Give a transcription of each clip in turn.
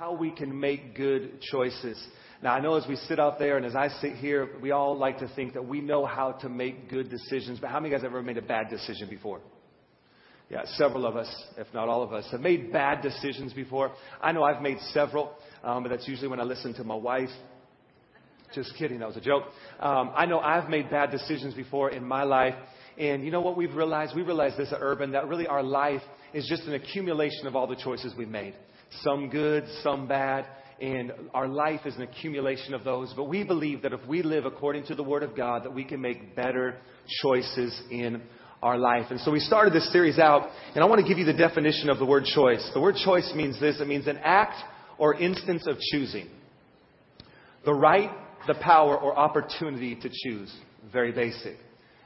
how we can make good choices. Now, I know as we sit out there and as I sit here, we all like to think that we know how to make good decisions, but how many guys have ever made a bad decision before? Yeah, several of us, if not all of us, have made bad decisions before. I know I've made several, um, but that's usually when I listen to my wife. Just kidding, that was a joke. Um, I know I've made bad decisions before in my life. And you know what we've realized? We realized this at Urban, that really our life is just an accumulation of all the choices we've made. Some good, some bad and our life is an accumulation of those. But we believe that if we live according to the Word of God, that we can make better choices in our life. And so we started this series out, and I want to give you the definition of the word choice. The word choice means this it means an act or instance of choosing. The right, the power, or opportunity to choose. Very basic.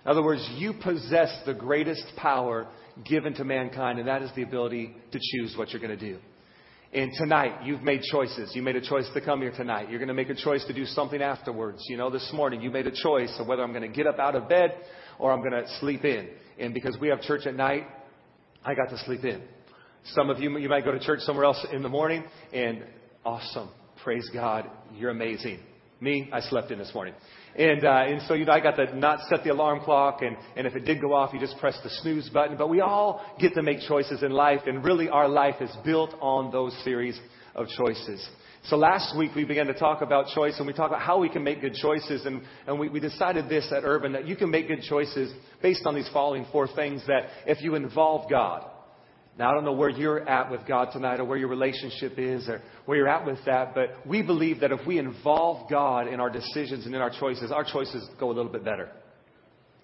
In other words, you possess the greatest power given to mankind, and that is the ability to choose what you're going to do. And tonight, you've made choices. You made a choice to come here tonight. You're going to make a choice to do something afterwards. You know, this morning, you made a choice of whether I'm going to get up out of bed or I'm going to sleep in. And because we have church at night, I got to sleep in. Some of you, you might go to church somewhere else in the morning, and awesome. Praise God. You're amazing. Me, I slept in this morning. And, uh, and so, you know, I got to not set the alarm clock, and, and if it did go off, you just press the snooze button. But we all get to make choices in life, and really our life is built on those series of choices. So last week we began to talk about choice, and we talked about how we can make good choices, and, and we, we decided this at Urban, that you can make good choices based on these following four things, that if you involve God, now, I don't know where you're at with God tonight or where your relationship is or where you're at with that, but we believe that if we involve God in our decisions and in our choices, our choices go a little bit better.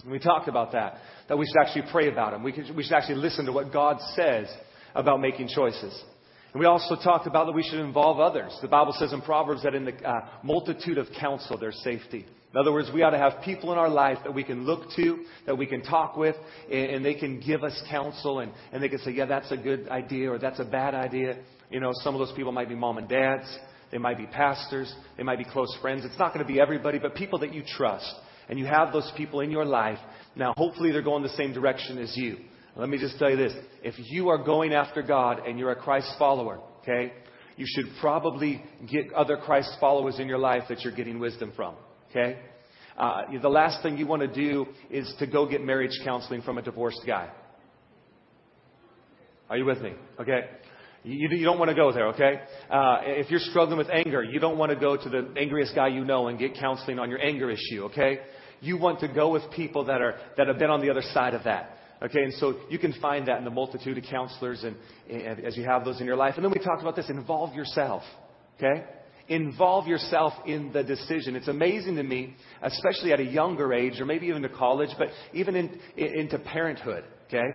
And we talked about that, that we should actually pray about them. We, could, we should actually listen to what God says about making choices. And we also talked about that we should involve others. The Bible says in Proverbs that in the uh, multitude of counsel there's safety. In other words, we ought to have people in our life that we can look to, that we can talk with, and, and they can give us counsel, and, and they can say, yeah, that's a good idea, or that's a bad idea. You know, some of those people might be mom and dads. They might be pastors. They might be close friends. It's not going to be everybody, but people that you trust. And you have those people in your life. Now, hopefully they're going the same direction as you. Let me just tell you this. If you are going after God and you're a Christ follower, okay, you should probably get other Christ followers in your life that you're getting wisdom from. Okay? Uh, the last thing you want to do is to go get marriage counseling from a divorced guy. Are you with me? Okay? You, you don't want to go there, okay? Uh, if you're struggling with anger, you don't want to go to the angriest guy you know and get counseling on your anger issue, okay? You want to go with people that are that have been on the other side of that. Okay, and so you can find that in the multitude of counselors and, and as you have those in your life. And then we talked about this involve yourself. Okay? Involve yourself in the decision. It's amazing to me, especially at a younger age, or maybe even to college, but even in, in, into parenthood. Okay,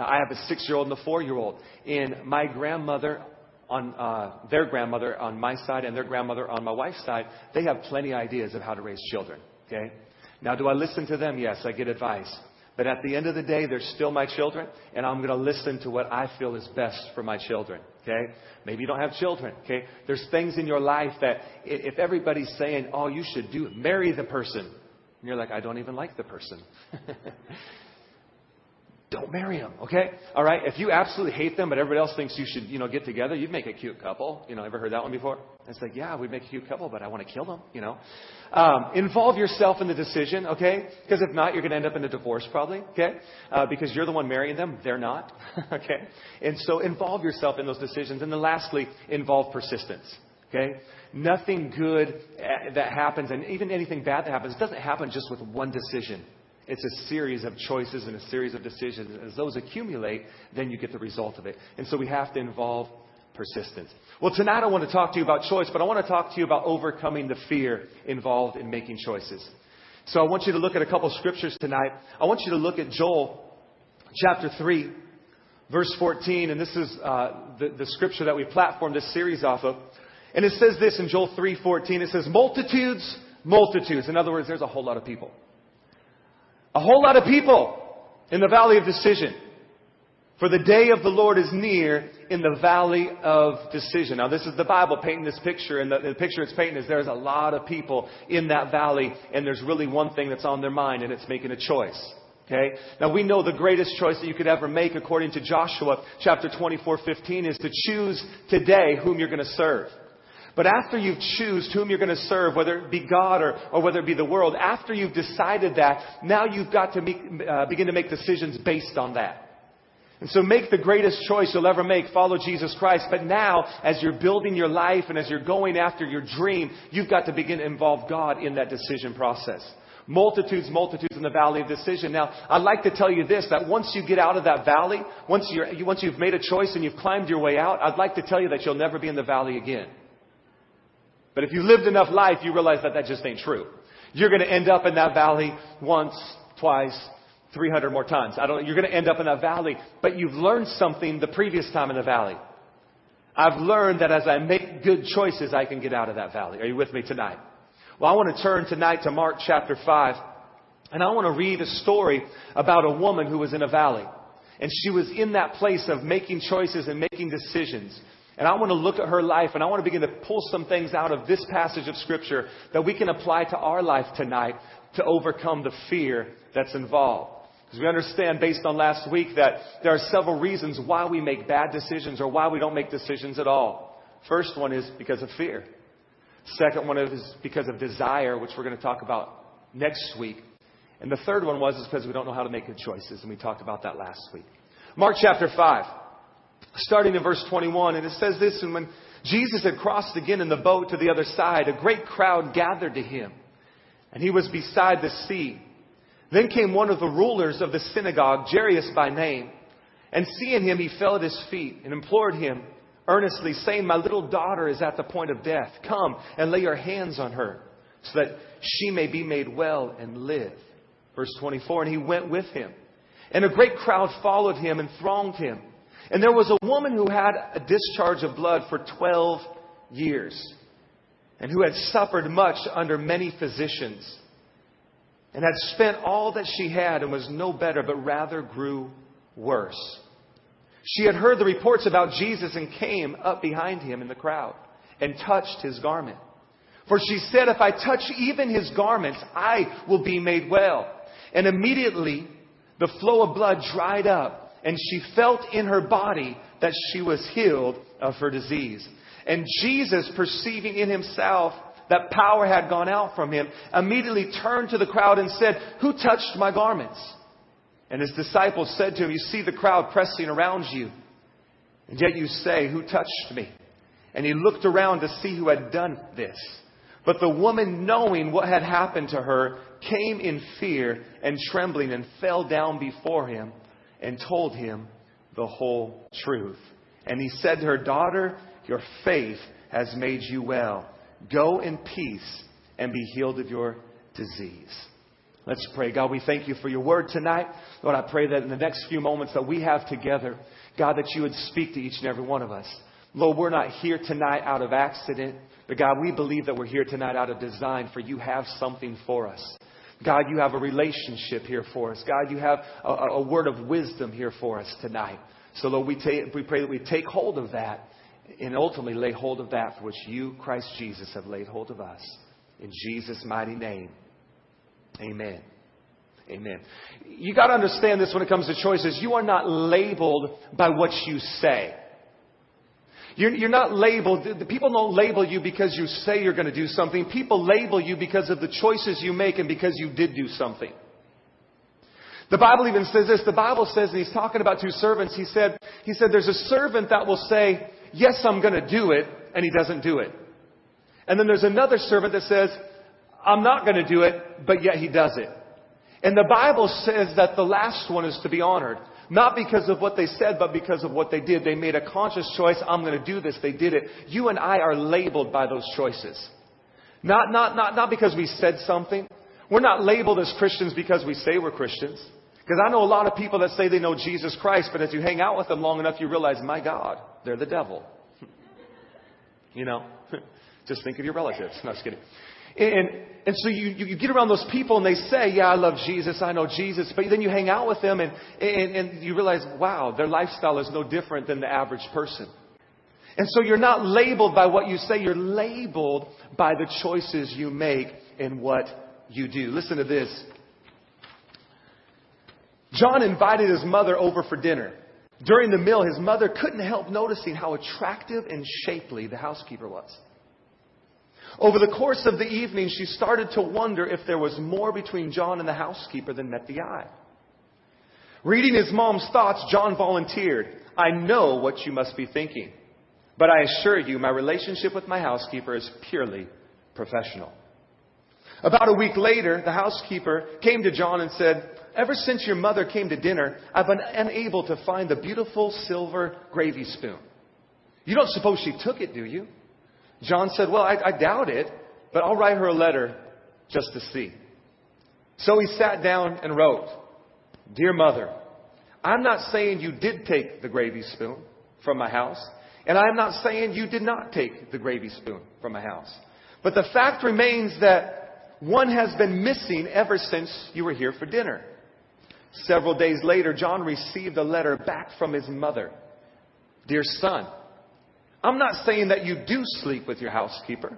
I have a six-year-old and a four-year-old, and my grandmother on uh, their grandmother on my side and their grandmother on my wife's side, they have plenty of ideas of how to raise children. Okay, now do I listen to them? Yes, I get advice. But at the end of the day, they're still my children, and I'm going to listen to what I feel is best for my children. Okay? Maybe you don't have children. Okay? There's things in your life that if everybody's saying, oh, you should do marry the person. And you're like, I don't even like the person. don't marry them, okay? All right? If you absolutely hate them, but everybody else thinks you should, you know, get together, you'd make a cute couple. You know, ever heard that one before? It's like, yeah, we'd make a cute couple, but I want to kill them, you know? Um, involve yourself in the decision, okay? Because if not, you're going to end up in a divorce probably, okay? Uh, because you're the one marrying them, they're not, okay? And so involve yourself in those decisions. And then lastly, involve persistence, okay? Nothing good uh, that happens, and even anything bad that happens, doesn't happen just with one decision. It's a series of choices and a series of decisions. As those accumulate, then you get the result of it. And so we have to involve persistence. Well, tonight I want to talk to you about choice, but I want to talk to you about overcoming the fear involved in making choices. So I want you to look at a couple scriptures tonight. I want you to look at Joel chapter 3, verse 14, and this is uh, the, the scripture that we platformed this series off of. And it says this in Joel 3:14. It says, "Multitudes, multitudes." In other words, there's a whole lot of people. A whole lot of people in the valley of decision. For the day of the Lord is near in the valley of decision. Now, this is the Bible painting this picture, and the, the, picture it's painting is there's a lot of people in that valley, and there's really one thing that's on their mind, and it's making a choice. Okay? Now, we know the greatest choice that you could ever make, according to Joshua chapter 24, 15, is to choose today whom you're going to serve. But after you've choose whom you're going to serve, whether it be God or, or whether it be the world, after you've decided that, now you've got to make, uh, begin to make decisions based on that. And so make the greatest choice you'll ever make, follow Jesus Christ. But now, as you're building your life and as you're going after your dream, you've got to begin to involve God in that decision process. Multitudes, multitudes in the valley of decision. Now, I'd like to tell you this, that once you get out of that valley, once, you're, once you've made a choice and you've climbed your way out, I'd like to tell you that you'll never be in the valley again. But if you lived enough life, you realize that that just ain't true. You're going to end up in that valley once, twice, 300 more times. I don't, you're going to end up in that valley, but you've learned something the previous time in the valley. I've learned that as I make good choices, I can get out of that valley. Are you with me tonight? Well, I want to turn tonight to Mark chapter 5, and I want to read a story about a woman who was in a valley. And she was in that place of making choices and making decisions. And I want to look at her life and I want to begin to pull some things out of this passage of Scripture that we can apply to our life tonight to overcome the fear that's involved. Because we understand based on last week that there are several reasons why we make bad decisions or why we don't make decisions at all. First one is because of fear. Second one is because of desire, which we're going to talk about next week. And the third one was is because we don't know how to make good choices, and we talked about that last week. Mark chapter 5 starting in verse 21, and it says this, and when Jesus had crossed again in the boat to the other side, a great crowd gathered to him, and he was beside the sea. Then came one of the rulers of the synagogue, Jairus by name, and seeing him, he fell at his feet and implored him earnestly, saying, My little daughter is at the point of death. Come and lay your hands on her, so that she may be made well and live. Verse 24, and he went with him. And a great crowd followed him and thronged him. And there was a woman who had a discharge of blood for 12 years and who had suffered much under many physicians and had spent all that she had and was no better, but rather grew worse. She had heard the reports about Jesus and came up behind him in the crowd and touched his garment. For she said, If I touch even his garments, I will be made well. And immediately the flow of blood dried up and she felt in her body that she was healed of her disease. And Jesus, perceiving in himself that power had gone out from him, immediately turned to the crowd and said, Who touched my garments? And his disciples said to him, You see the crowd pressing around you, and yet you say, Who touched me? And he looked around to see who had done this. But the woman, knowing what had happened to her, came in fear and trembling and fell down before him and told him the whole truth. And he said to her, Daughter, your faith has made you well. Go in peace and be healed of your disease. Let's pray. God, we thank you for your word tonight. Lord, I pray that in the next few moments that we have together, God, that you would speak to each and every one of us. Lord, we're not here tonight out of accident, but God, we believe that we're here tonight out of design, for you have something for us. God, you have a relationship here for us. God, you have a, a word of wisdom here for us tonight. So, Lord, we, take, we pray that we take hold of that and ultimately lay hold of that for which you, Christ Jesus, have laid hold of us. In Jesus' mighty name, amen. Amen. You got to understand this when it comes to choices. You are not labeled by what you say. You're, you're not labeled, the people don't label you because you say you're going to do something. People label you because of the choices you make and because you did do something. The Bible even says this. The Bible says, and he's talking about two servants, he said, he said, there's a servant that will say, yes, I'm going to do it, and he doesn't do it. And then there's another servant that says, I'm not going to do it, but yet he does it. And the Bible says that the last one is to be honored. Not because of what they said, but because of what they did. They made a conscious choice. I'm going to do this. They did it. You and I are labeled by those choices. Not, not, not, not because we said something. We're not labeled as Christians because we say we're Christians. Because I know a lot of people that say they know Jesus Christ, but as you hang out with them long enough, you realize, my God, they're the devil. you know? just think of your relatives. No, just kidding. And, and so you, you get around those people and they say, yeah, I love Jesus, I know Jesus. But then you hang out with them and, and, and you realize, wow, their lifestyle is no different than the average person. And so you're not labeled by what you say, you're labeled by the choices you make and what you do. Listen to this. John invited his mother over for dinner. During the meal, his mother couldn't help noticing how attractive and shapely the housekeeper was. Over the course of the evening, she started to wonder if there was more between John and the housekeeper than met the eye. Reading his mom's thoughts, John volunteered, I know what you must be thinking, but I assure you my relationship with my housekeeper is purely professional. About a week later, the housekeeper came to John and said, Ever since your mother came to dinner, I've been unable to find the beautiful silver gravy spoon. You don't suppose she took it, do you? John said, Well, I, I doubt it, but I'll write her a letter just to see. So he sat down and wrote, Dear Mother, I'm not saying you did take the gravy spoon from my house, and I'm not saying you did not take the gravy spoon from my house. But the fact remains that one has been missing ever since you were here for dinner. Several days later, John received a letter back from his mother. Dear son, I'm not saying that you do sleep with your housekeeper.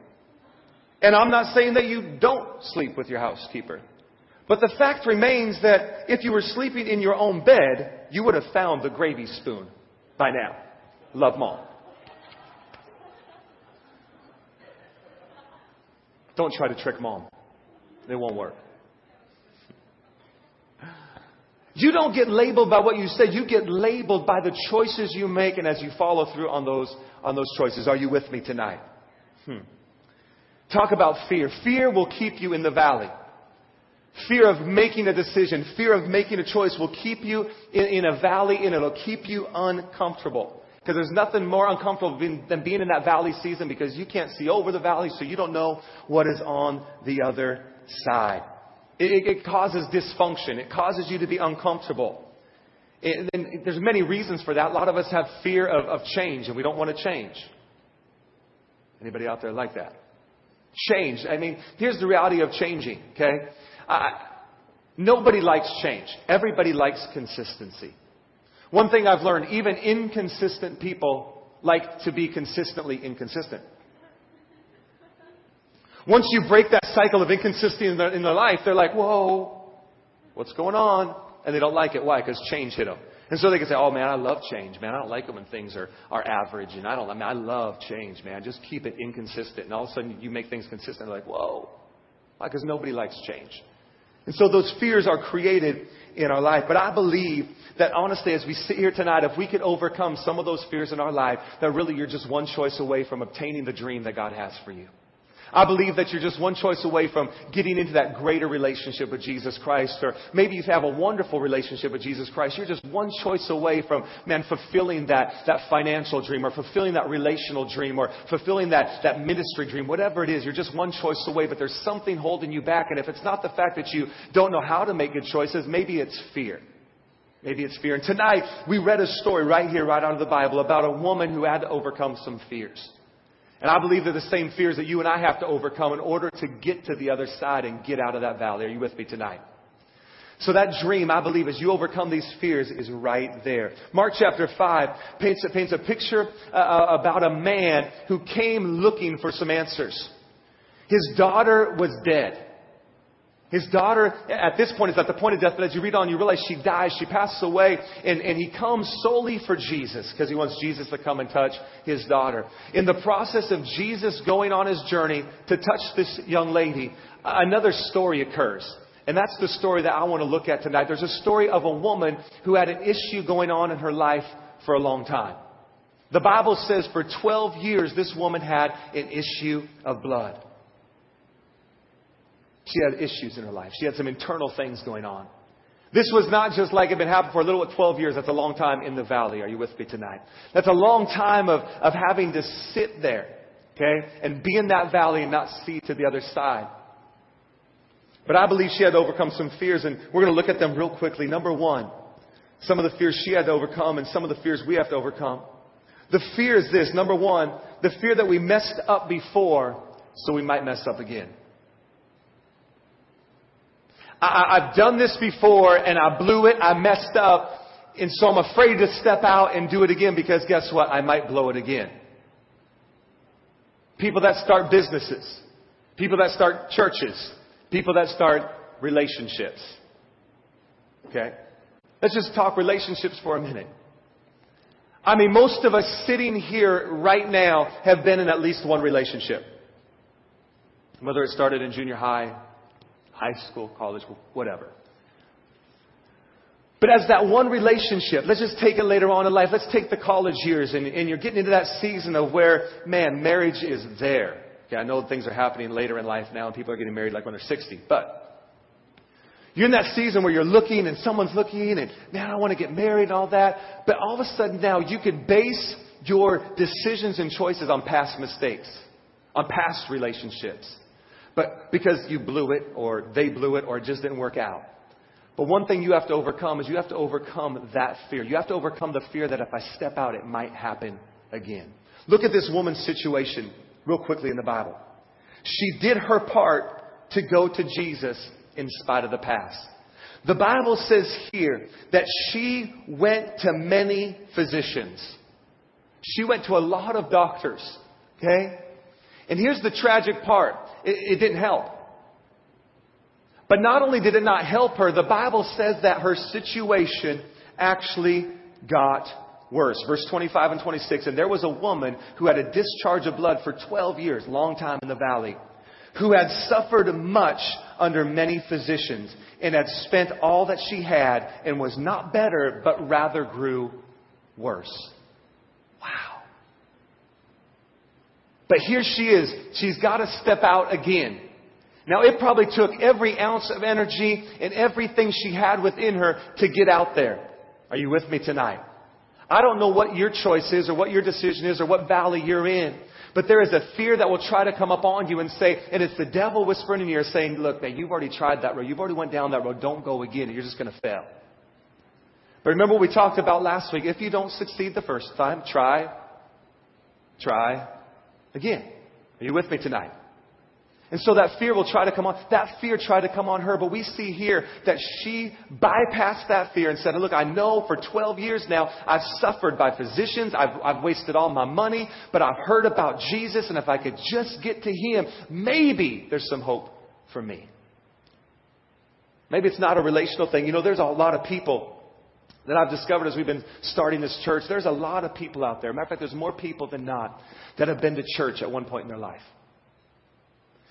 And I'm not saying that you don't sleep with your housekeeper. But the fact remains that if you were sleeping in your own bed, you would have found the gravy spoon by now. Love mom. Don't try to trick mom. It won't work. You don't get labeled by what you say. You get labeled by the choices you make and as you follow through on those, on those choices. Are you with me tonight? Hmm. Talk about fear. Fear will keep you in the valley. Fear of making a decision, fear of making a choice will keep you in, in a valley and it'll keep you uncomfortable. Because there's nothing more uncomfortable than being in that valley season because you can't see over the valley, so you don't know what is on the other side. It, it causes dysfunction. It causes you to be uncomfortable. and there's many reasons for that. A lot of us have fear of, of change, and we don't want to change. Anybody out there like that? Change. I mean, here's the reality of changing. Okay, nobody likes change. Everybody likes consistency. One thing I've learned: even inconsistent people like to be consistently inconsistent. Once you break that cycle of inconsistency in their, in their life, they're like, whoa, what's going on? And they don't like it. Why? Because change hit them. And so they can say, oh man, I love change, man. I don't like it when things are, are average. And I don't, I mean, I love change, man. Just keep it inconsistent. And all of a sudden you make things consistent. They're like, whoa. Why? Because nobody likes change. And so those fears are created in our life. But I believe that honestly, as we sit here tonight, if we could overcome some of those fears in our life, that really you're just one choice away from obtaining the dream that God has for you. I believe that you're just one choice away from getting into that greater relationship with Jesus Christ. Or maybe you have a wonderful relationship with Jesus Christ. You're just one choice away from, man, fulfilling that, that financial dream or fulfilling that relational dream or fulfilling that, that ministry dream. Whatever it is, you're just one choice away, but there's something holding you back. And if it's not the fact that you don't know how to make good choices, maybe it's fear. Maybe it's fear. And tonight, we read a story right here, right out of the Bible, about a woman who had to overcome some fears. And I believe they're the same fears that you and I have to overcome in order to get to the other side and get out of that valley. Are you with me tonight? So that dream, I believe, as you overcome these fears, is right there. Mark chapter 5 paints, paints a picture uh, uh, about a man who came looking for some answers. His daughter was dead. His daughter, at this point, is at the point of death, but as you read on, you realize she dies, she passes away, and, and he comes solely for Jesus, because he wants Jesus to come and touch his daughter. In the process of Jesus going on his journey to touch this young lady, another story occurs. And that's the story that I want to look at tonight. There's a story of a woman who had an issue going on in her life for a long time. The Bible says for 12 years, this woman had an issue of blood. She had issues in her life. She had some internal things going on. This was not just like it had been happening for a little at 12 years. That's a long time in the valley. Are you with me tonight? That's a long time of, of having to sit there, okay, and be in that valley and not see to the other side. But I believe she had to overcome some fears, and we're going to look at them real quickly. Number one, some of the fears she had to overcome and some of the fears we have to overcome. The fear is this. Number one, the fear that we messed up before, so we might mess up again. I, have done this before and I blew it, I messed up, and so I'm afraid to step out and do it again because guess what? I might blow it again. People that start businesses, people that start churches, people that start relationships. Okay? Let's just talk relationships for a minute. I mean, most of us sitting here right now have been in at least one relationship. Whether it started in junior high, high school, college, whatever. But as that one relationship, let's just take it later on in life. Let's take the college years and, and you're getting into that season of where, man, marriage is there. Okay, I know things are happening later in life now and people are getting married like when they're 60, but you're in that season where you're looking and someone's looking and, man, I want to get married and all that. But all of a sudden now you can base your decisions and choices on past mistakes, on past relationships. But because you blew it or they blew it or it just didn't work out. But one thing you have to overcome is you have to overcome that fear. You have to overcome the fear that if I step out, it might happen again. Look at this woman's situation real quickly in the Bible. She did her part to go to Jesus in spite of the past. The Bible says here that she went to many physicians. She went to a lot of doctors. Okay? And here's the tragic part. It, it didn't help. But not only did it not help her, the Bible says that her situation actually got worse. Verse 25 and 26. And there was a woman who had a discharge of blood for 12 years, long time in the valley, who had suffered much under many physicians and had spent all that she had and was not better, but rather grew worse. Wow. But here she is. She's got to step out again. Now, it probably took every ounce of energy and everything she had within her to get out there. Are you with me tonight? I don't know what your choice is or what your decision is or what valley you're in. But there is a fear that will try to come upon you and say, and it's the devil whispering in your ear saying, look, man, you've already tried that road. You've already went down that road. Don't go again. You're just going to fail. But remember what we talked about last week. If you don't succeed the first time, try, try again. Are you with me tonight? And so that fear will try to come on. That fear tried to come on her, but we see here that she bypassed that fear and said, look, I know for 12 years now I've suffered by physicians. I've, I've wasted all my money, but I've heard about Jesus and if I could just get to Him, maybe there's some hope for me. Maybe it's not a relational thing. You know, there's a lot of people that I've discovered as we've been starting this church. There's a lot of people out there. Matter of fact, there's more people than not that have been to church at one point in their life.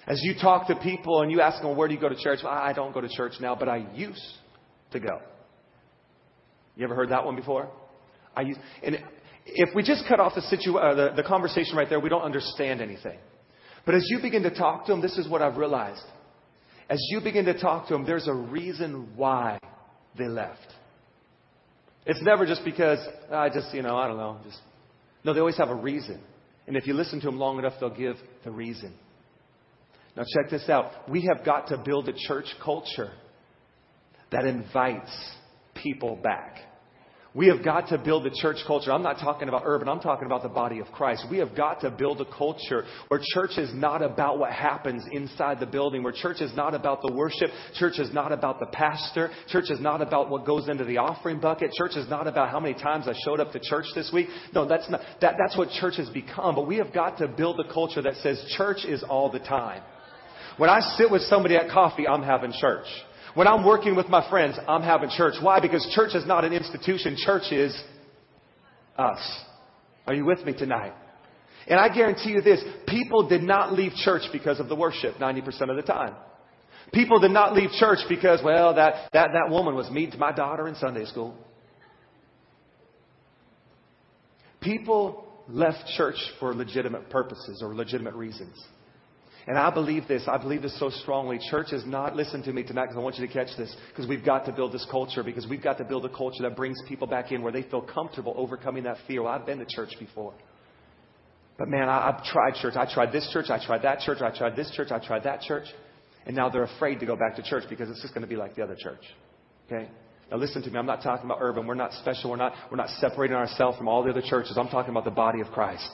As you talk to people and you ask them, where do you go to church? Well, I don't go to church now, but I used to go. You ever heard that one before? I used, and if we just cut off the, situ, uh, the, the conversation right there, we don't understand anything. But as you begin to talk to them, this is what I've realized. As you begin to talk to them, there's a reason why they left. It's never just because ah, I just, you know, I don't know. Just no, they always have a reason. And if you listen to them long enough, they'll give the reason. Now, check this out. We have got to build a church culture that invites people back. We have got to build the church culture. I'm not talking about urban, I'm talking about the body of Christ. We have got to build a culture where church is not about what happens inside the building, where church is not about the worship, church is not about the pastor, church is not about what goes into the offering bucket, church is not about how many times I showed up to church this week. No, that's not that, that's what church has become. But we have got to build a culture that says church is all the time. When I sit with somebody at coffee, I'm having church. When I'm working with my friends, I'm having church. Why? Because church is not an institution. Church is us. Are you with me tonight? And I guarantee you this, people did not leave church because of the worship 90% of the time. People did not leave church because, well, that, that, that woman was mean to my daughter in Sunday school. People left church for legitimate purposes or legitimate reasons. And I believe this. I believe this so strongly. Church is not, listen to me tonight because I want you to catch this. Because we've got to build this culture. Because we've got to build a culture that brings people back in where they feel comfortable overcoming that fear. Well, I've been to church before. But man, I, I've tried church. I tried this church. I tried that church. I tried this church. I tried that church. And now they're afraid to go back to church because it's just going to be like the other church. Okay? Now listen to me. I'm not talking about urban. We're not special. We're not, we're not separating ourselves from all the other churches. I'm talking about the body of Christ.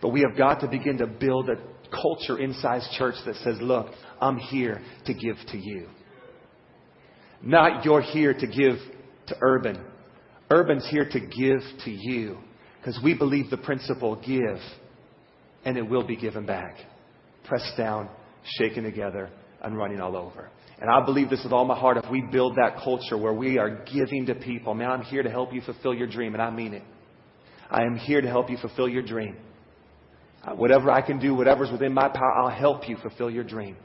But we have got to begin to build a culture inside church that says, look, I'm here to give to you. Not you're here to give to Urban. Urban's here to give to you. Because we believe the principle give and it will be given back. Pressed down, shaken together, and running all over. And I believe this with all my heart. If we build that culture where we are giving to people, man, I'm here to help you fulfill your dream, and I mean it. I am here to help you fulfill your dream. Uh, whatever I can do, whatever's within my power, I'll help you fulfill your dream.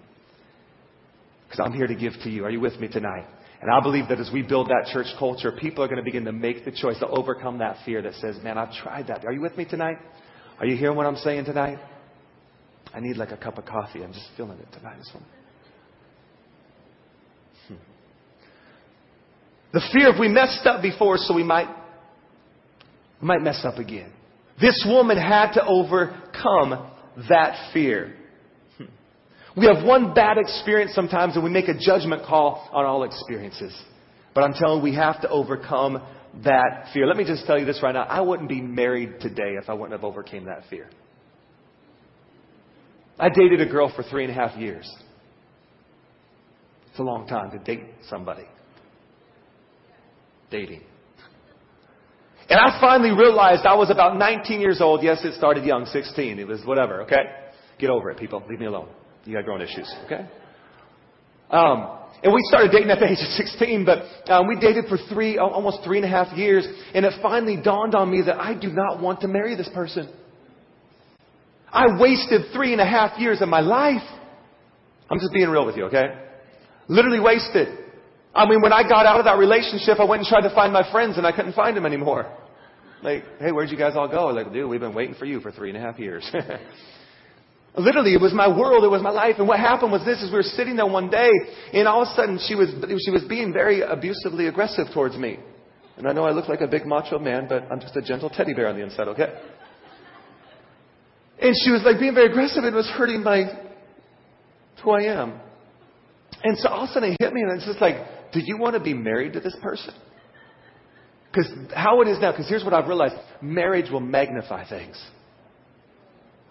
Because I'm here to give to you. Are you with me tonight? And I believe that as we build that church culture, people are going to begin to make the choice to overcome that fear that says, man, I've tried that. Are you with me tonight? Are you hearing what I'm saying tonight? I need like a cup of coffee. I'm just feeling it tonight. This one. Hmm. The fear of we messed up before, so we might, we might mess up again. This woman had to overcome that fear. We have one bad experience sometimes and we make a judgment call on all experiences. But I'm telling you, we have to overcome that fear. Let me just tell you this right now. I wouldn't be married today if I wouldn't have overcame that fear. I dated a girl for three and a half years. It's a long time to date somebody. Dating. And I finally realized I was about 19 years old. Yes, it started young, 16. It was whatever, okay? Get over it, people. Leave me alone. You got grown issues, okay? Um, and we started dating at the age of 16, but um, we dated for three, almost three and a half years. And it finally dawned on me that I do not want to marry this person. I wasted three and a half years of my life. I'm just being real with you, okay? Literally wasted. I mean, when I got out of that relationship, I went and tried to find my friends and I couldn't find them anymore. Like, hey, where'd you guys all go? Like, dude, we've been waiting for you for three and a half years. Literally, it was my world, it was my life. And what happened was this, is we were sitting there one day, and all of a sudden she was, she was being very abusively aggressive towards me. And I know I look like a big macho man, but I'm just a gentle teddy bear on the inside, okay? And she was like being very aggressive and was hurting my, who I am. And so all of a sudden it hit me and it's just like, do you want to be married to this person? Because how it is now, because here's what I've realized marriage will magnify things.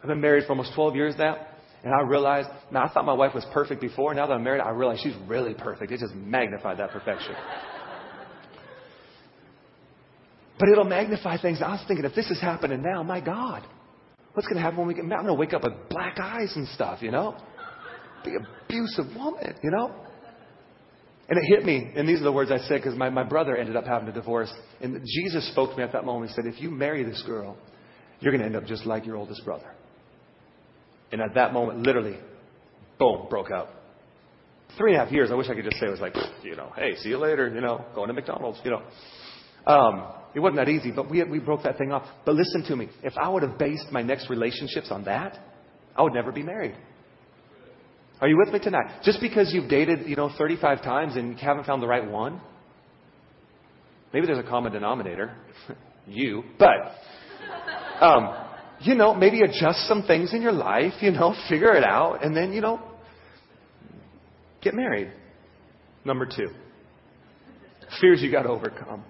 I've been married for almost 12 years now, and I realized, now I thought my wife was perfect before. Now that I'm married, I realize she's really perfect. It just magnified that perfection. but it'll magnify things. I was thinking, if this is happening now, my God, What's going to happen when we get married? I'm going to wake up with black eyes and stuff, you know? The abusive woman, you know? And it hit me, and these are the words I said because my, my brother ended up having a divorce. And Jesus spoke to me at that moment. He said, If you marry this girl, you're going to end up just like your oldest brother. And at that moment, literally, boom, broke up. Three and a half years, I wish I could just say it was like, you know, hey, see you later, you know, going to McDonald's, you know. Um, it wasn't that easy, but we, we broke that thing off. But listen to me. If I would have based my next relationships on that, I would never be married. Are you with me tonight? Just because you've dated, you know, 35 times and you haven't found the right one, maybe there's a common denominator, you, but, um, you know, maybe adjust some things in your life, you know, figure it out, and then, you know, get married. Number two, fears you got to overcome.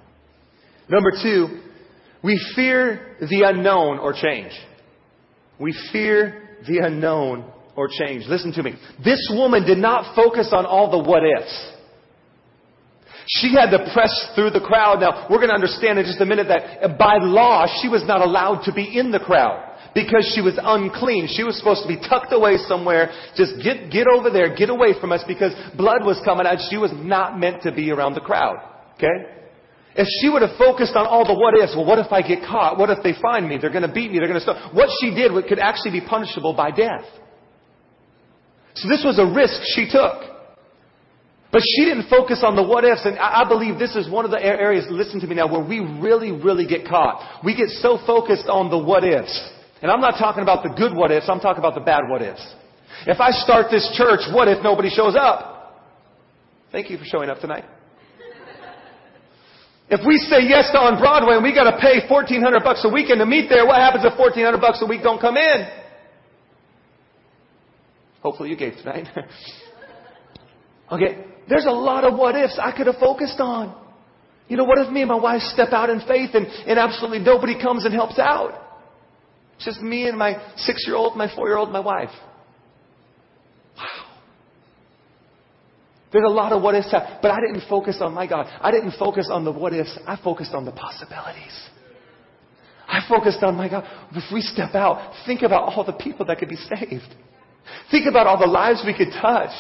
Number two, we fear the unknown or change. We fear the unknown or change. Listen to me. This woman did not focus on all the what ifs. She had to press through the crowd. Now, we're going to understand in just a minute that uh, by law, she was not allowed to be in the crowd because she was unclean. She was supposed to be tucked away somewhere. Just get, get over there, get away from us because blood was coming out. She was not meant to be around the crowd. Okay? If she would have focused on all the what ifs, well, what if I get caught? What if they find me? They're going to beat me. They're going to stop. What she did could actually be punishable by death. So this was a risk she took. But she didn't focus on the what ifs. And I believe this is one of the areas, listen to me now, where we really, really get caught. We get so focused on the what ifs. And I'm not talking about the good what ifs. I'm talking about the bad what ifs. If I start this church, what if nobody shows up? Thank you for showing up tonight. If we say yes to on Broadway and we got to pay 1400 bucks a weekend to meet there, what happens if 1400 bucks a week don't come in? Hopefully you gave tonight. okay, there's a lot of what ifs I could have focused on. You know, what if me and my wife step out in faith and, and absolutely nobody comes and helps out? It's just me and my six year old, my four year old, my wife. Wow. There's a lot of what ifs, but I didn't focus on my God. I didn't focus on the what ifs. I focused on the possibilities. I focused on my God. If we step out, think about all the people that could be saved. Think about all the lives we could touch.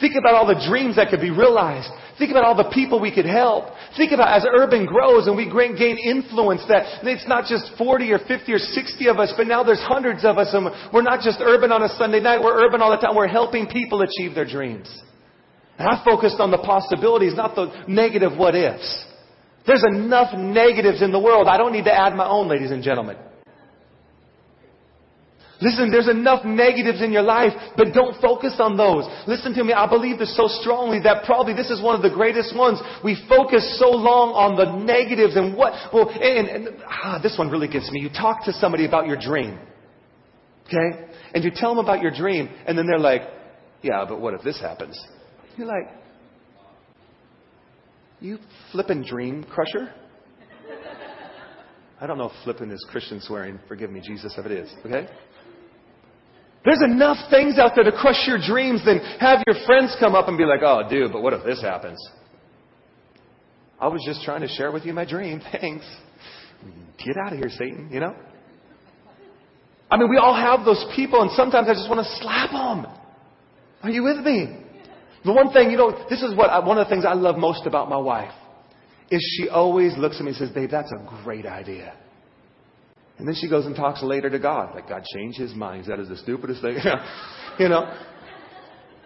Think about all the dreams that could be realized. Think about all the people we could help. Think about as urban grows and we gain influence that it's not just 40 or 50 or 60 of us, but now there's hundreds of us and we're not just urban on a Sunday night, we're urban all the time. We're helping people achieve their dreams. And I focused on the possibilities, not the negative what ifs. There's enough negatives in the world. I don't need to add my own, ladies and gentlemen. Listen, there's enough negatives in your life, but don't focus on those. Listen to me, I believe this so strongly that probably this is one of the greatest ones. We focus so long on the negatives and what, well, and, and ah, this one really gets me. You talk to somebody about your dream. Okay? And you tell them about your dream, and then they're like, yeah, but what if this happens? You're like, you flippin' dream crusher? I don't know if flippin' is Christian swearing. Forgive me, Jesus, if it is. Okay? There's enough things out there to crush your dreams than have your friends come up and be like, oh, dude, but what if this happens? I was just trying to share with you my dream. Thanks. Get out of here, Satan, you know? I mean, we all have those people, and sometimes I just want to slap them. Are you with me? The one thing, you know, this is what I, one of the things I love most about my wife is she always looks at me and says, "Babe, that's a great idea." And then she goes and talks later to God. Like, God changed his mind. That is the stupidest thing. you know,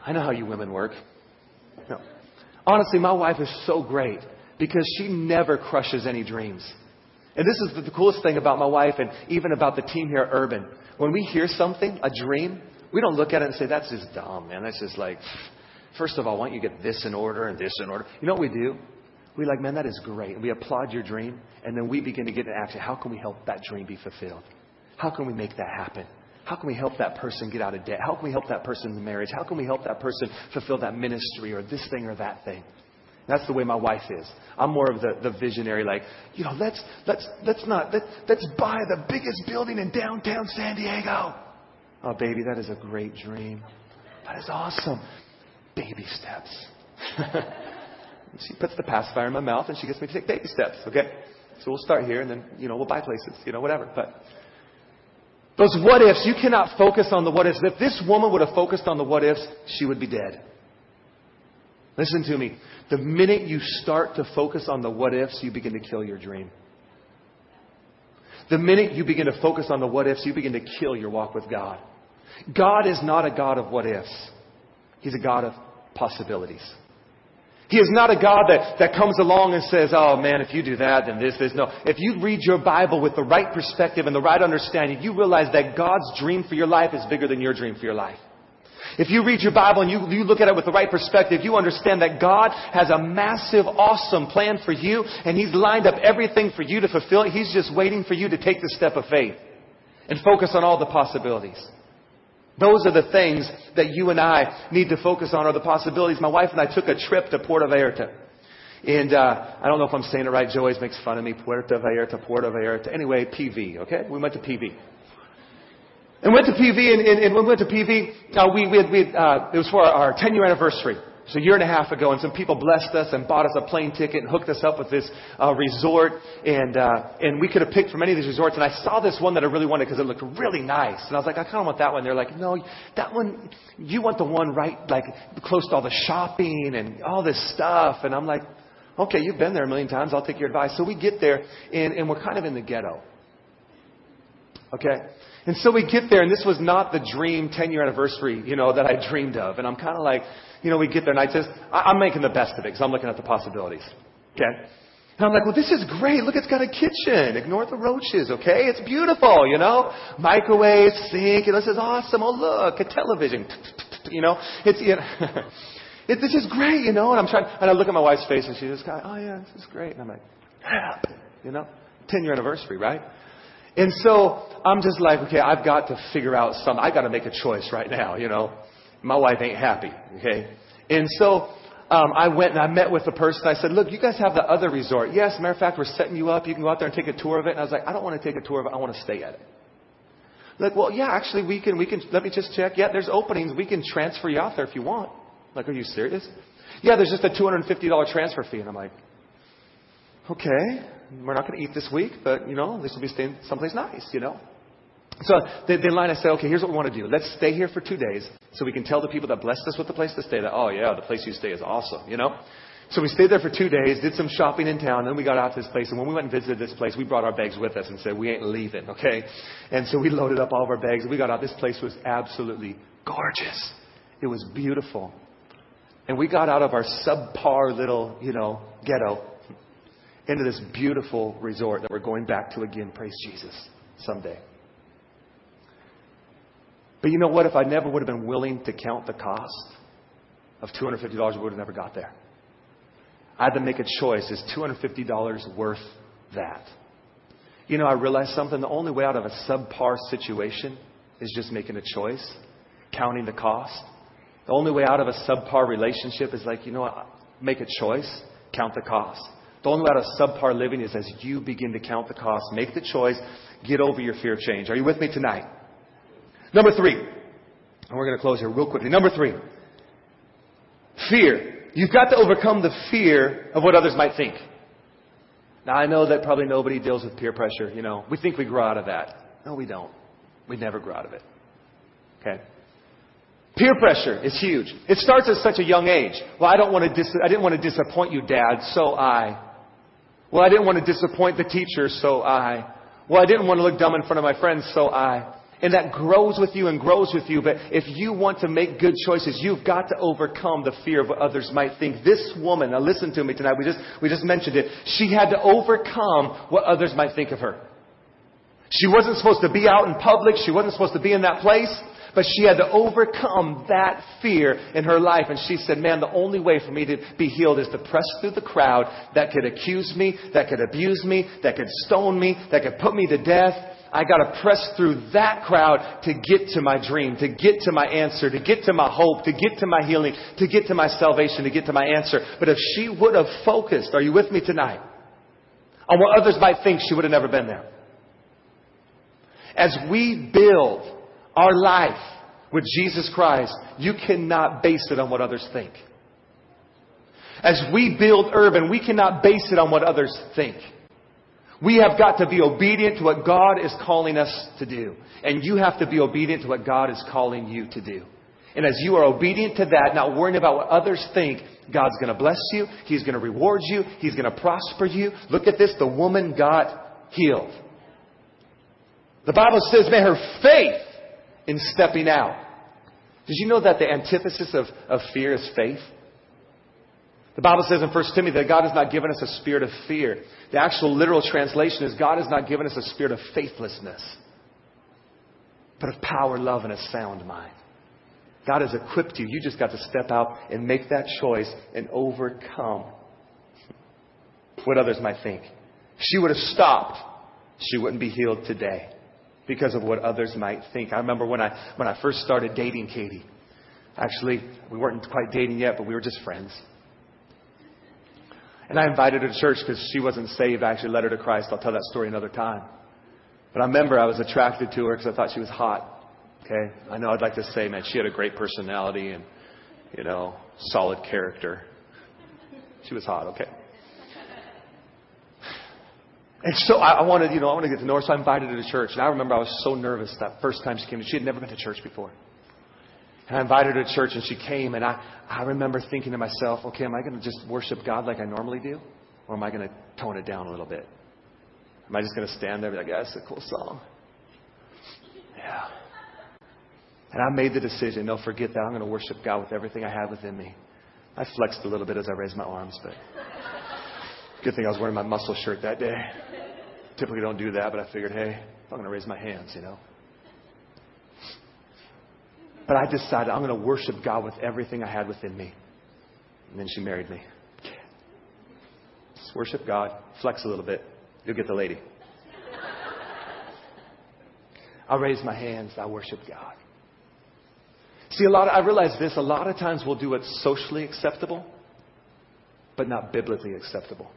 I know how you women work. No. Honestly, my wife is so great because she never crushes any dreams. And this is the coolest thing about my wife and even about the team here at Urban. When we hear something, a dream, we don't look at it and say, that's just dumb, man. That's just like, first of all, why don't you get this in order and this in order? You know what we do? We're like, man, that is great. And we applaud your dream. And then we begin to get into action. How can we help that dream be fulfilled? How can we make that happen? How can we help that person get out of debt? How can we help that person in marriage? How can we help that person fulfill that ministry or this thing or that thing? That's the way my wife is. I'm more of the, the visionary, like, you know, let's, let's, let's not, let, let's buy the biggest building in downtown San Diego. Oh, baby, that is a great dream. That is awesome. Baby steps. she puts the pacifier in my mouth and she gets me to take baby steps, okay? So we'll start here and then, you know, we'll buy places, you know, whatever. But those what ifs, you cannot focus on the what ifs. If this woman would have focused on the what ifs, she would be dead. Listen to me. The minute you start to focus on the what ifs, you begin to kill your dream. The minute you begin to focus on the what ifs, you begin to kill your walk with God. God is not a God of what ifs. He's a God of possibilities. He is not a God that, that comes along and says, oh man, if you do that, then this, this. No. If you read your Bible with the right perspective and the right understanding, you realize that God's dream for your life is bigger than your dream for your life. If you read your Bible and you, you look at it with the right perspective, you understand that God has a massive, awesome plan for you, and He's lined up everything for you to fulfill. He's just waiting for you to take the step of faith and focus on all the possibilities. Those are the things that you and I need to focus on, are the possibilities. My wife and I took a trip to Puerto Vallarta. And uh, I don't know if I'm saying it right. Joe always makes fun of me. Puerto Vallarta, Puerto Vallarta. Anyway, PV, okay? We went to PV. And went to PV, and, and, and when we went to PV, uh, we, we, we uh, it was for our, our 10 year anniversary. So a year and a half ago, and some people blessed us and bought us a plane ticket and hooked us up with this uh, resort. And uh, and we could have picked from any of these resorts. And I saw this one that I really wanted because it looked really nice. And I was like, I kind of want that one. They're like, no, that one, you want the one right, like close to all the shopping and all this stuff. And I'm like, okay, you've been there a million times. I'll take your advice. So we get there, and, and we're kind of in the ghetto. Okay? And so we get there, and this was not the dream 10 year anniversary, you know, that I dreamed of. And I'm kind of like, you know, we get there, and I just, I, am making the best of it because I'm looking at the possibilities. Okay? And I'm like, well, this is great. Look, it's got a kitchen. Ignore the roaches, okay? It's beautiful, you know? Microwave, sink, and this is awesome. Oh, look, a television. You know? It's, you know, it, this is great, you know? And I'm trying, and I look at my wife's face, and she's just kind of, oh, yeah, this is great. And I'm like, you know? 10 year anniversary, right? And so I'm just like, okay, I've got to figure out some, I've got to make a choice right now, you know. My wife ain't happy, okay. And so um, I went and I met with the person. I said, look, you guys have the other resort. Yes, matter of fact, we're setting you up. You can go out there and take a tour of it. And I was like, I don't want to take a tour of it. I want to stay at it. Like, well, yeah, actually, we can, we can, let me just check. Yeah, there's openings. We can transfer you out there if you want. Like, are you serious? Yeah, there's just a $250 transfer fee. And I'm like, okay, we're not going to eat this week, but, you know, this will be staying someplace nice, you know. So they, they line, I said, okay, here's what we want to do. Let's stay here for two days so we can tell the people that blessed us with the place to stay that, oh yeah, the place you stay is awesome, you know? So we stayed there for two days, did some shopping in town, then we got out to this place. And when we went and visited this place, we brought our bags with us and said, we ain't leaving, okay? And so we loaded up all of our bags and we got out. This place was absolutely gorgeous. It was beautiful. And we got out of our subpar little, you know, ghetto into this beautiful resort that we're going back to again, praise Jesus, someday. But you know what? If I never would have been willing to count the cost of $250, we would have never got there. I had to make a choice. Is $250 worth that? You know, I realized something. The only way out of a subpar situation is just making a choice, counting the cost. The only way out of a subpar relationship is like, you know what? Make a choice, count the cost. Way out of subpar living is as you begin to count the cost, make the choice, get over your fear of change. Are you with me tonight? Number three, and we're going to close here real quickly. Number three, fear. You've got to overcome the fear of what others might think. Now, I know that probably nobody deals with peer pressure. You know, we think we grow out of that. No, we don't. We never grow out of it. Okay? Peer pressure is huge. It starts at such a young age. Well, I don't want to dis- I didn't want to disappoint you, Dad, so I. Well, I didn't want to disappoint the teacher, so I. Well, I didn't want to look dumb in front of my friends, so I. And that grows with you and grows with you. But if you want to make good choices, you've got to overcome the fear of what others might think. This woman, now listen to me tonight, we just, we just mentioned it. She had to overcome what others might think of her. She wasn't supposed to be out in public. She wasn't supposed to be in that place. But she had to overcome that fear in her life. And she said, man, the only way for me to be healed is to press through the crowd that could accuse me, that could abuse me, that could stone me, that could put me to death. I got to press through that crowd to get to my dream, to get to my answer, to get to my hope, to get to my healing, to get to my salvation, to get to my answer. But if she would have focused, are you with me tonight? On what others might think, she would have never been there. As we build our life with Jesus Christ, you cannot base it on what others think. As we build urban, we cannot base it on what others think. We have got to be obedient to what God is calling us to do. And you have to be obedient to what God is calling you to do. And as you are obedient to that, not worrying about what others think, God's going to bless you. He's going to reward you. He's going to prosper you. Look at this. The woman got healed. The Bible says, man, her faith in stepping out. Did you know that the antithesis of, of fear is faith? The Bible says in 1 Timothy that God has not given us a spirit of fear. The actual literal translation is God has not given us a spirit of faithlessness, but of power, love, and a sound mind. God has equipped you. You just got to step out and make that choice and overcome what others might think. She would have stopped, she wouldn't be healed today because of what others might think. I remember when I, when I first started dating Katie. Actually, we weren't quite dating yet, but we were just friends. And I invited her to church because she wasn't saved. I actually led her to Christ. I'll tell that story another time. But I remember I was attracted to her because I thought she was hot. Okay? I know I'd like to say, man, she had a great personality and, you know, solid character. She was hot, okay? And so I, I wanted, you know, I wanted to get to know her, so I invited her to church. And I remember I was so nervous that first time she came. She had never been to church before. And I invited her to church, and she came, and I, I remember thinking to myself, okay, am I going to just worship God like I normally do? Or am I going to tone it down a little bit? Am I just going to stand there and be like, yeah, that's a cool song? Yeah. And I made the decision, no, forget that. I'm going to worship God with everything I have within me. I flexed a little bit as I raised my arms, but good thing I was wearing my muscle shirt that day. Typically don't do that, but I figured, hey, I'm going to raise my hands, you know. But I decided I'm going to worship God with everything I had within me. And then she married me. Just worship God, flex a little bit. You'll get the lady. I raise my hands, I worship God. See, a lot of, I realize this, a lot of times we'll do what's socially acceptable, but not biblically acceptable.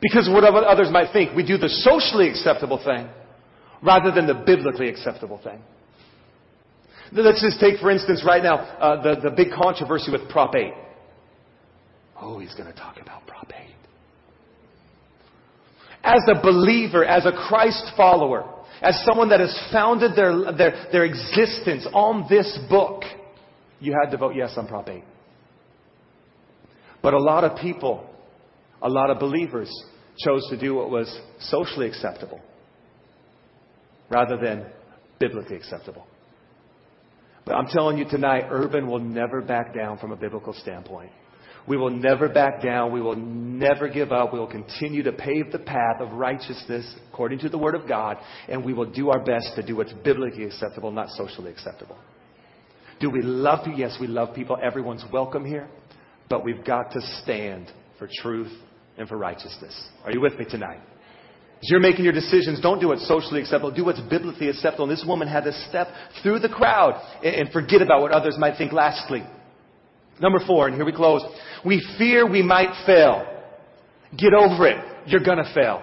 Because what others might think, we do the socially acceptable thing rather than the biblically acceptable thing. Let's just take, for instance, right now, uh, the, the big controversy with Prop 8. Oh, he's going to talk about Prop 8. As a believer, as a Christ follower, as someone that has founded their, their, their existence on this book, you had to vote yes on Prop 8. But a lot of people, a lot of believers, chose to do what was socially acceptable rather than biblically acceptable. But I'm telling you tonight, Urban will never back down from a biblical standpoint. We will never back down. We will never give up. We will continue to pave the path of righteousness according to the Word of God, and we will do our best to do what's biblically acceptable, not socially acceptable. Do we love you? Yes, we love people. Everyone's welcome here. But we've got to stand for truth and for righteousness. Are you with me tonight? As you're making your decisions, don't do what's socially acceptable. Do what's biblically acceptable. And this woman had to step through the crowd and forget about what others might think lastly. Number four, and here we close. We fear we might fail. Get over it. You're gonna fail.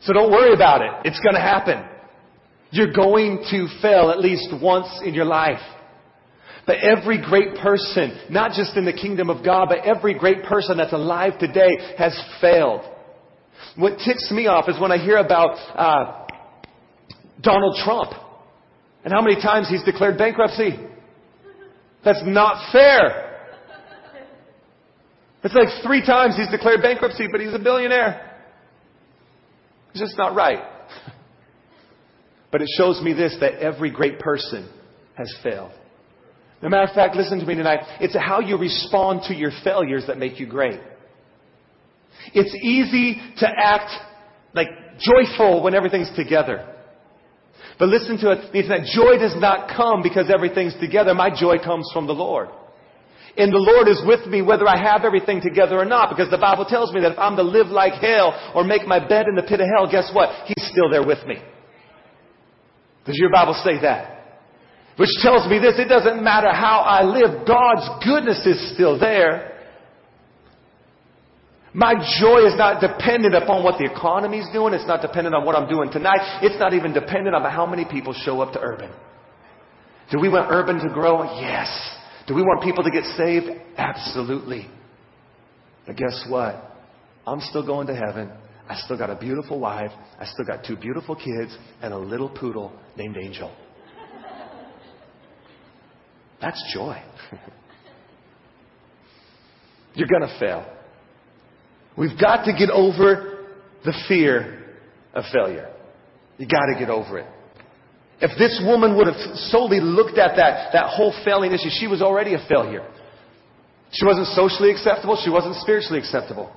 So don't worry about it. It's gonna happen. You're going to fail at least once in your life. But every great person, not just in the kingdom of God, but every great person that's alive today has failed. What ticks me off is when I hear about uh, Donald Trump and how many times he's declared bankruptcy. That's not fair. It's like three times he's declared bankruptcy, but he's a billionaire. It's just not right. But it shows me this that every great person has failed. A matter of fact, listen to me tonight. It's how you respond to your failures that make you great. It's easy to act like joyful when everything's together. But listen to it. It's that joy does not come because everything's together. My joy comes from the Lord. And the Lord is with me whether I have everything together or not because the Bible tells me that if I'm to live like hell or make my bed in the pit of hell, guess what? He's still there with me. Does your Bible say that? Which tells me this, it doesn't matter how I live, God's goodness is still there. My joy is not dependent upon what the economy is doing. It's not dependent on what I'm doing tonight. It's not even dependent on how many people show up to Urban. Do we want Urban to grow? Yes. Do we want people to get saved? Absolutely. But guess what? I'm still going to heaven. I still got a beautiful wife. I still got two beautiful kids and a little poodle named Angel. That's joy. You're going to fail. We've got to get over the fear of failure. You got to get over it. If this woman would have solely looked at that, that whole failing issue, she was already a failure. She wasn't socially acceptable. She wasn't spiritually acceptable.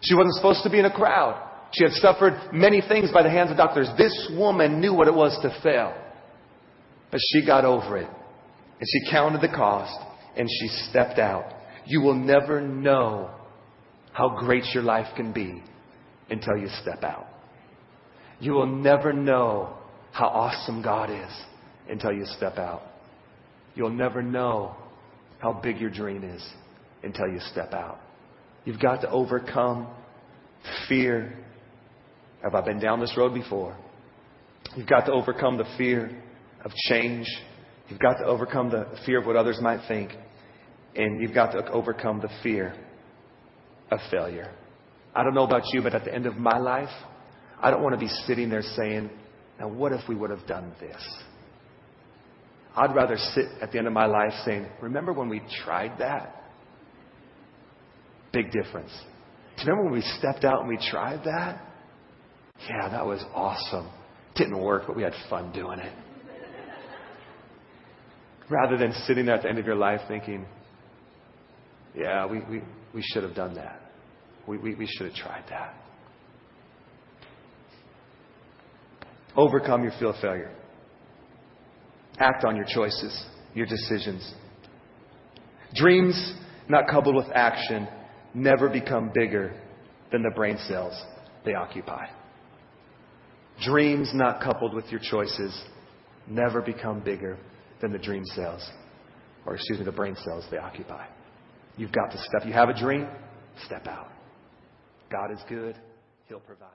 She wasn't supposed to be in a crowd. She had suffered many things by the hands of doctors. This woman knew what it was to fail. But she got over it. And she counted the cost and she stepped out. You will never know how great your life can be until you step out. You will never know how awesome God is until you step out. You'll never know how big your dream is until you step out. You've got to overcome fear. Have I been down this road before? You've got to overcome the fear of change. You've got to overcome the fear of what others might think. And you've got to overcome the fear of failure. I don't know about you, but at the end of my life, I don't want to be sitting there saying, now what if we would have done this? I'd rather sit at the end of my life saying, remember when we tried that? Big difference. Do you remember when we stepped out and we tried that? Yeah, that was awesome. Didn't work, but we had fun doing it. Rather than sitting there at the end of your life thinking, yeah, we, we, we should have done that. We, we, we should have tried that. Overcome your fear of failure. Act on your choices, your decisions. Dreams not coupled with action never become bigger than the brain cells they occupy. Dreams not coupled with your choices never become bigger than the dream cells, or excuse me, the brain cells they occupy. You've got to step. You have a dream, step out. God is good. He'll provide.